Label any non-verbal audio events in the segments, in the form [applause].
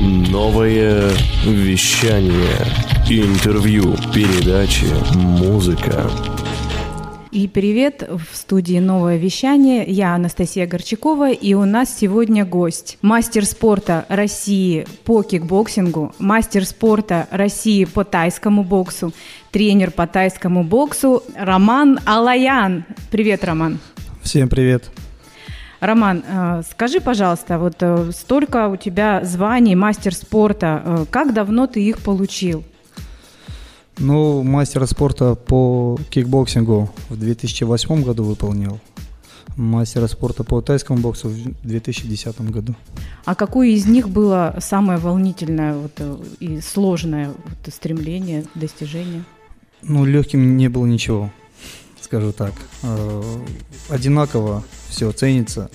Новое вещание. Интервью, передачи, музыка. И привет, в студии «Новое вещание». Я Анастасия Горчакова, и у нас сегодня гость. Мастер спорта России по кикбоксингу, мастер спорта России по тайскому боксу, тренер по тайскому боксу Роман Алаян. Привет, Роман. Всем привет. Роман, э, скажи, пожалуйста, вот э, столько у тебя званий мастер спорта, э, как давно ты их получил? Ну, мастера спорта по кикбоксингу в 2008 году выполнил. Мастера спорта по тайскому боксу в 2010 году. А какое из них было самое волнительное вот, и сложное вот, стремление, достижение? Ну, легким не было ничего, скажу так. Одинаково все ценится,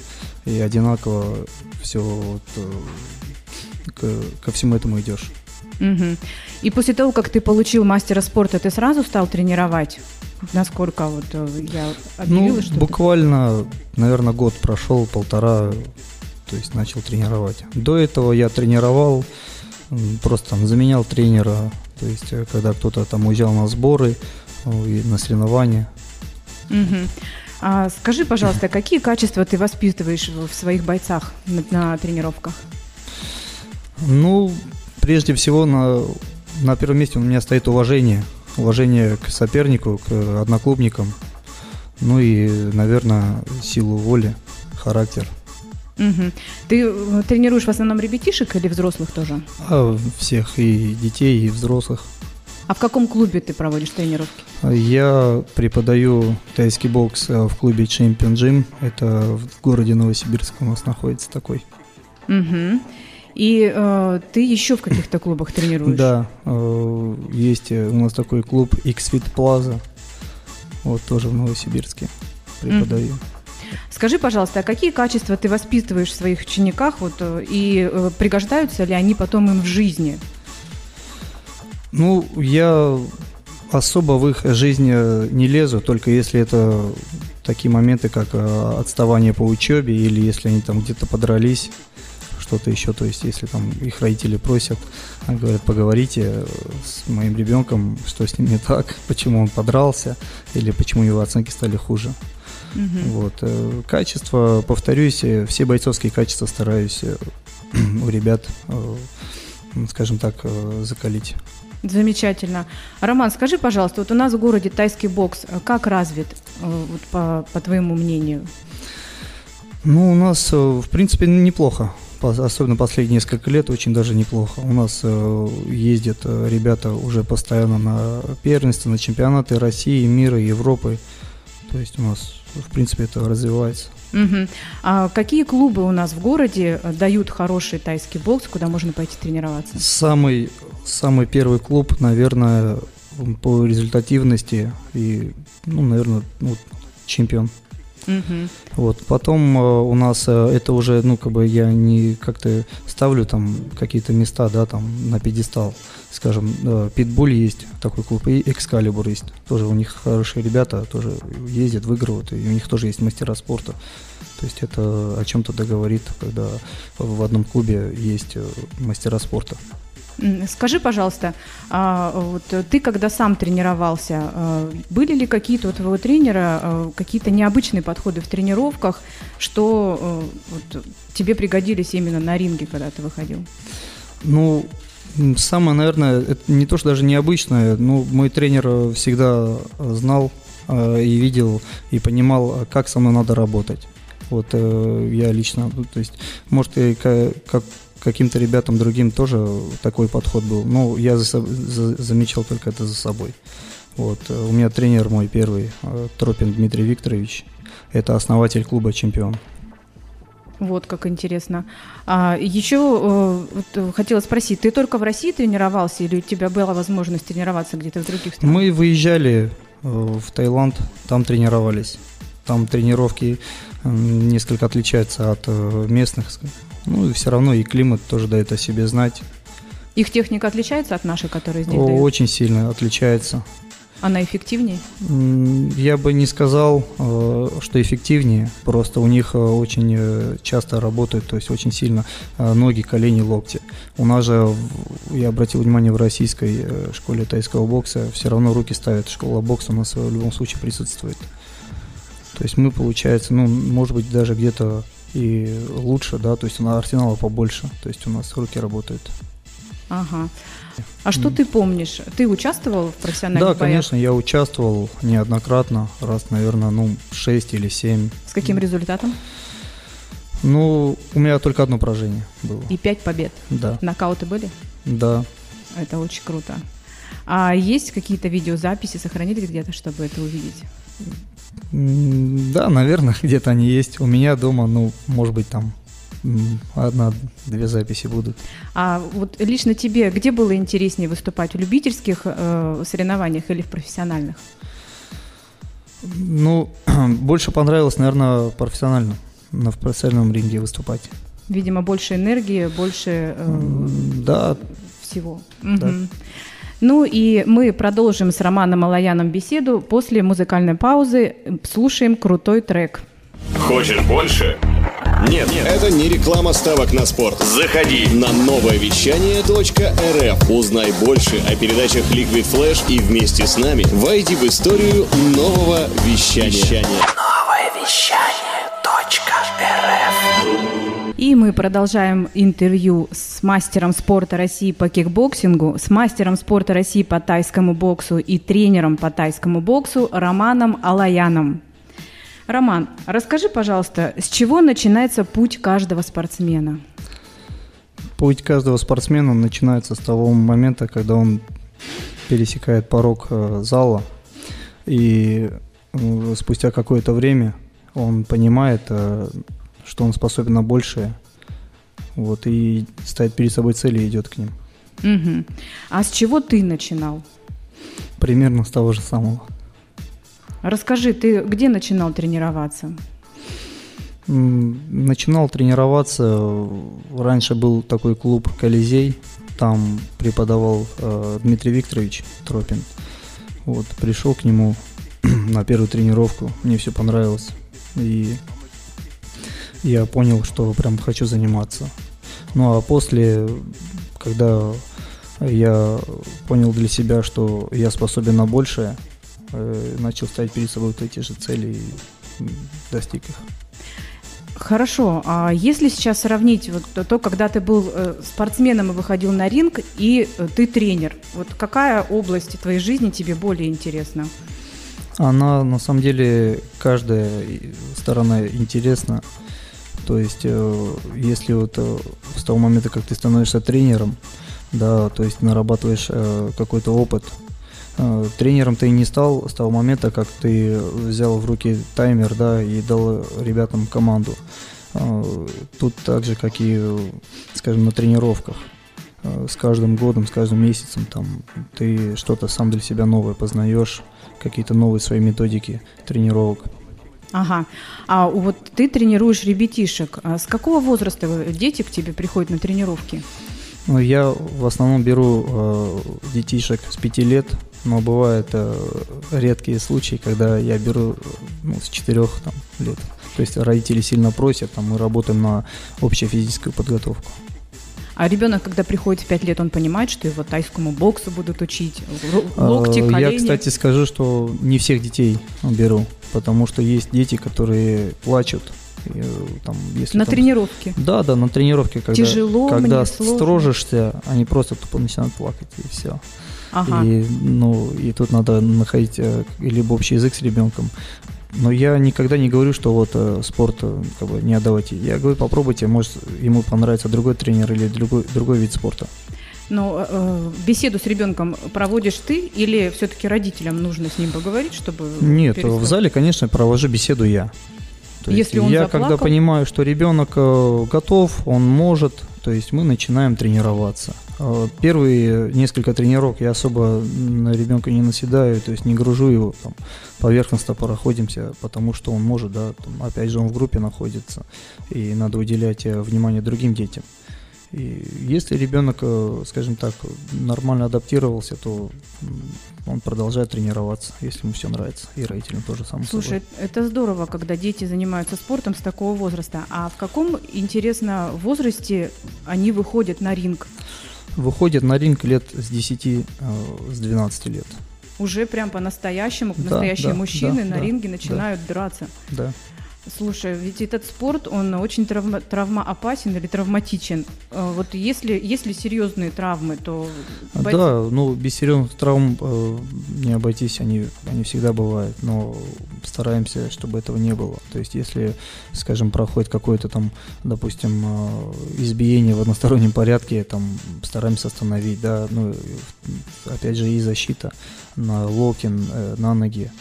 и одинаково все вот, э, ко всему этому идешь. Угу. И после того, как ты получил мастера спорта, ты сразу стал тренировать? Насколько вот э, я объявила, ну, что буквально, ты... наверное, год прошел, полтора, то есть начал тренировать. До этого я тренировал, просто там заменял тренера, то есть э, когда кто-то там уезжал на сборы, на соревнования. Угу. А скажи, пожалуйста, какие качества ты воспитываешь в своих бойцах на, на тренировках? Ну, прежде всего, на, на первом месте у меня стоит уважение. Уважение к сопернику, к одноклубникам. Ну и, наверное, силу воли, характер. Угу. Ты э, тренируешь в основном ребятишек или взрослых тоже? А, всех, и детей, и взрослых. А в каком клубе ты проводишь тренировки? Я преподаю тайский бокс э, в клубе Champion Gym. Это в городе Новосибирск у нас находится такой. Угу. И э, ты еще в каких-то клубах тренируешь? Да, э, есть у нас такой клуб X-Fit Plaza. Вот тоже в Новосибирске преподаю. Угу. Скажи, пожалуйста, а какие качества ты воспитываешь в своих учениках, вот, э, и э, пригождаются ли они потом им в жизни? Ну, я особо в их жизнь не лезу, только если это такие моменты, как э, отставание по учебе, или если они там где-то подрались, что-то еще, то есть если там их родители просят, говорят, поговорите с моим ребенком, что с ним не так, [laughs] почему он подрался, или почему его оценки стали хуже. Угу. Вот. Э, качество, повторюсь, э, все бойцовские качества стараюсь [clears throat] у ребят, скажем так, закалить. Замечательно. Роман, скажи, пожалуйста, вот у нас в городе тайский бокс э, как развит, э, вот по, по твоему мнению? Ну, у нас, э, в принципе, неплохо. Особенно последние несколько лет очень даже неплохо. У нас ездят ребята уже постоянно на первенство, на чемпионаты России, мира, Европы. То есть у нас, в принципе, это развивается. Угу. А какие клубы у нас в городе дают хороший тайский бокс, куда можно пойти тренироваться? Самый самый первый клуб, наверное, по результативности и, ну, наверное, ну, чемпион. Угу. Вот. Потом э, у нас э, это уже, ну, как бы я не как-то ставлю там какие-то места, да, там на пьедестал. Скажем, э, есть такой клуб, и Экскалибур есть. Тоже у них хорошие ребята, тоже ездят, выигрывают, и у них тоже есть мастера спорта. То есть это о чем-то договорит, когда в одном клубе есть мастера спорта. Скажи, пожалуйста, а, вот ты когда сам тренировался, а, были ли какие-то у твоего тренера а, какие-то необычные подходы в тренировках, что вот, тебе пригодились именно на ринге, когда ты выходил? Ну, самое, наверное, это не то, что даже необычное, но мой тренер всегда знал и видел, и понимал, как со мной надо работать. Вот э, я лично, ну, то есть, может, и как каким-то ребятам другим тоже такой подход был. Но я за, за, замечал только это за собой. Вот. У меня тренер мой первый, э, Тропин Дмитрий Викторович, это основатель клуба «Чемпион». Вот как интересно. А, еще э, вот, хотела спросить, ты только в России тренировался или у тебя была возможность тренироваться где-то в других странах? Мы выезжали э, в Таиланд, там тренировались. Там тренировки несколько отличаются от местных. Ну и все равно и климат тоже дает о себе знать. Их техника отличается от нашей, которая здесь О, дают? Очень сильно отличается. Она эффективнее? Я бы не сказал, э, что эффективнее. Просто у них э, очень э, часто работают, то есть очень сильно ноги, колени, локти. У нас же, я обратил внимание, в российской школе тайского бокса все равно руки ставят. Школа бокса у нас в любом случае присутствует. То есть мы, получается, ну, может быть, даже где-то и лучше, да, то есть у нас арсенала побольше, то есть у нас руки работают. Ага. А что ты помнишь? Ты участвовал в профессиональных да, боях? Да, конечно, я участвовал неоднократно, раз, наверное, ну, 6 или 7. С каким результатом? Ну, у меня только одно поражение было. И пять побед? Да. Нокауты были? Да. Это очень круто. А есть какие-то видеозаписи, сохранились где-то, чтобы это увидеть? Да, наверное, [laughs] где-то они есть. У меня дома, ну, может быть, там одна-две записи будут. А вот лично тебе, где было интереснее выступать? В любительских э, соревнованиях или в профессиональных? Ну, [clears throat] больше понравилось, наверное, профессионально, на в профессиональном ринге выступать. Видимо, больше энергии, больше э, да. всего. Да. Угу. Ну и мы продолжим с Романом Алаяном беседу. После музыкальной паузы слушаем крутой трек. Хочешь больше? Нет, нет, это не реклама ставок на спорт. Заходи на новое вещание .рф. Узнай больше о передачах Liquid Flash и вместе с нами войди в историю нового вещания. Новое вещание. И мы продолжаем интервью с мастером спорта России по кикбоксингу, с мастером спорта России по тайскому боксу и тренером по тайскому боксу Романом Алаяном. Роман, расскажи, пожалуйста, с чего начинается путь каждого спортсмена? Путь каждого спортсмена начинается с того момента, когда он пересекает порог э, зала, и э, спустя какое-то время он понимает, э, что он способен на большее, вот, и ставит перед собой цели и идет к ним. Угу. А с чего ты начинал? Примерно с того же самого. Расскажи, ты где начинал тренироваться? Начинал тренироваться, раньше был такой клуб «Колизей», там преподавал э, Дмитрий Викторович Тропин. Вот, пришел к нему [clears throat] на первую тренировку, мне все понравилось. И я понял, что прям хочу заниматься. Ну а после, когда я понял для себя, что я способен на большее, Э, начал ставить перед собой вот эти же цели и достиг их. Хорошо, а если сейчас сравнить вот то, когда ты был э, спортсменом и выходил на ринг, и э, ты тренер, вот какая область твоей жизни тебе более интересна? Она, на самом деле, каждая сторона интересна. То есть, если вот с того момента, как ты становишься тренером, да, то есть нарабатываешь какой-то опыт, Э, тренером ты не стал с того момента, как ты взял в руки таймер, да, и дал ребятам команду. Э, тут так же, как и, скажем, на тренировках. Э, с каждым годом, с каждым месяцем там ты что-то сам для себя новое познаешь, какие-то новые свои методики тренировок. Ага. А вот ты тренируешь ребятишек. А с какого возраста дети к тебе приходят на тренировки? Ну, я в основном беру э, детишек с 5 лет но бывают э, редкие случаи, когда я беру ну, с 4 там, лет. То есть родители сильно просят, там, мы работаем на общую физическую подготовку. А ребенок, когда приходит в 5 лет, он понимает, что его тайскому боксу будут учить, локти, колени? Я, кстати, скажу, что не всех детей беру, потому что есть дети, которые плачут, э, там, если на там, тренировке. Да, да, на тренировке, когда, Тяжело, когда строжишься, они просто тупо начинают плакать и все. Ага. И, ну, и тут надо находить э, либо общий язык с ребенком. Но я никогда не говорю, что вот э, спорт э, как бы не отдавайте. Я говорю, попробуйте, может ему понравится другой тренер или другой, другой вид спорта. Но э, беседу с ребенком проводишь ты или все-таки родителям нужно с ним поговорить, чтобы... Нет, перестать? в зале, конечно, провожу беседу я. То Если есть он я заплакал? когда понимаю, что ребенок э, готов, он может, то есть мы начинаем тренироваться. Первые несколько тренировок я особо на ребенка не наседаю, то есть не гружу его, там, поверхностно проходимся, потому что он может, да, там, опять же он в группе находится, и надо уделять э, внимание другим детям. И если ребенок, э, скажем так, нормально адаптировался, то он продолжает тренироваться, если ему все нравится. И родителям тоже самое. Слушай, собой. это здорово, когда дети занимаются спортом с такого возраста. А в каком, интересно, возрасте они выходят на ринг? Выходят на ринг лет с 10, э, с 12 лет. Уже прям по-настоящему, да, настоящие да, мужчины да, на да, ринге начинают да, драться. Да. Слушай, ведь этот спорт, он очень травма, травмоопасен или травматичен. Э, вот если, если серьезные травмы, то... Бойцы... Да, ну без серьезных травм э, не обойтись, они, они всегда бывают, но стараемся, чтобы этого не было. То есть если, скажем, проходит какое-то там, допустим, э, избиение в одностороннем порядке, там стараемся остановить, да, ну, опять же и защита на локин, э, на ноги,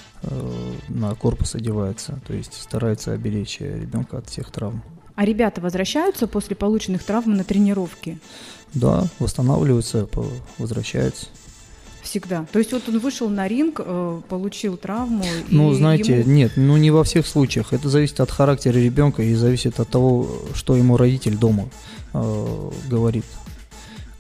на корпус одевается, то есть старается оберечь ребенка от всех травм. А ребята возвращаются после полученных травм на тренировки? Да, восстанавливаются, возвращаются. Всегда. То есть вот он вышел на ринг, э, получил травму. Ну, знаете, ему... нет, ну не во всех случаях. Это зависит от характера ребенка и зависит от того, что ему родитель дома э, говорит.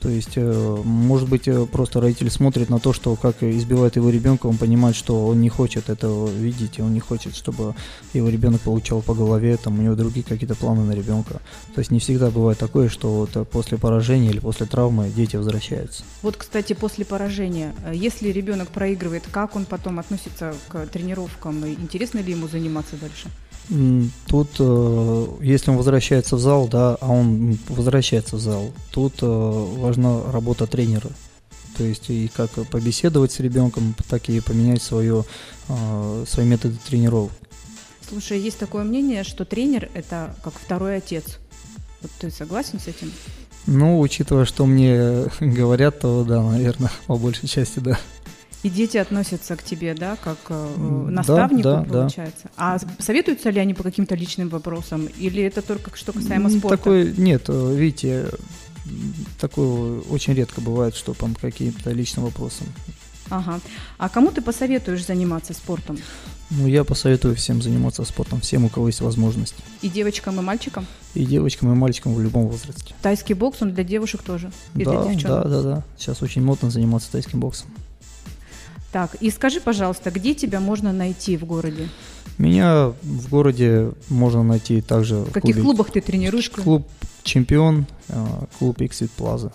То есть, э, может быть, э, просто родитель смотрит на то, что как избивает его ребенка, он понимает, что он не хочет этого видеть, и он не хочет, чтобы его ребенок получал по голове, там у него другие какие-то планы на ребенка. То есть не всегда бывает такое, что вот э, после поражения или после травмы дети возвращаются. Вот, кстати, после поражения, если ребенок проигрывает, как он потом относится к тренировкам? Интересно ли ему заниматься дальше? Тут, э, если он возвращается в зал, да, а он возвращается в зал, тут э, важна работа тренера. То есть и как побеседовать с ребенком, так и поменять свое, э, свои методы тренировок. Слушай, есть такое мнение, что тренер это как второй отец. Вот ты согласен с этим? Ну, учитывая, что мне [laughs] говорят, то да, наверное, по большей части, да. И дети относятся к тебе, да, как э, наставнику, да, да, получается. Да. А советуются ли они по каким-то личным вопросам? Или это только что касаемо спорта? Такой, нет, э, видите, такое очень редко бывает, что по каким-то личным вопросам. Ага. А кому ты посоветуешь заниматься спортом? Ну, я посоветую всем заниматься спортом, всем, у кого есть возможность. И девочкам, и мальчикам? И девочкам, и мальчикам в любом возрасте. Тайский бокс, он для девушек тоже? И да, для девчонок? да, да, да. Сейчас очень модно заниматься тайским боксом. Так, и скажи, пожалуйста, где тебя можно найти в городе? Меня в городе можно найти также в каких клубе, клубах ты тренируешь? Клуб «Чемпион», э, клуб «Иксвит Плаза».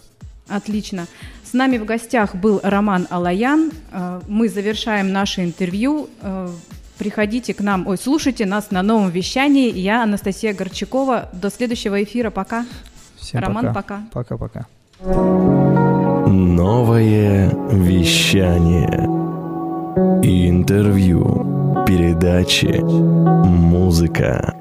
Отлично. С нами в гостях был Роман Алаян. Э, мы завершаем наше интервью. Э, приходите к нам, ой, слушайте нас на новом вещании. Я Анастасия Горчакова. До следующего эфира. Пока. Всем Роман, пока. Пока-пока. Новое вещание. Интервью, передачи, музыка.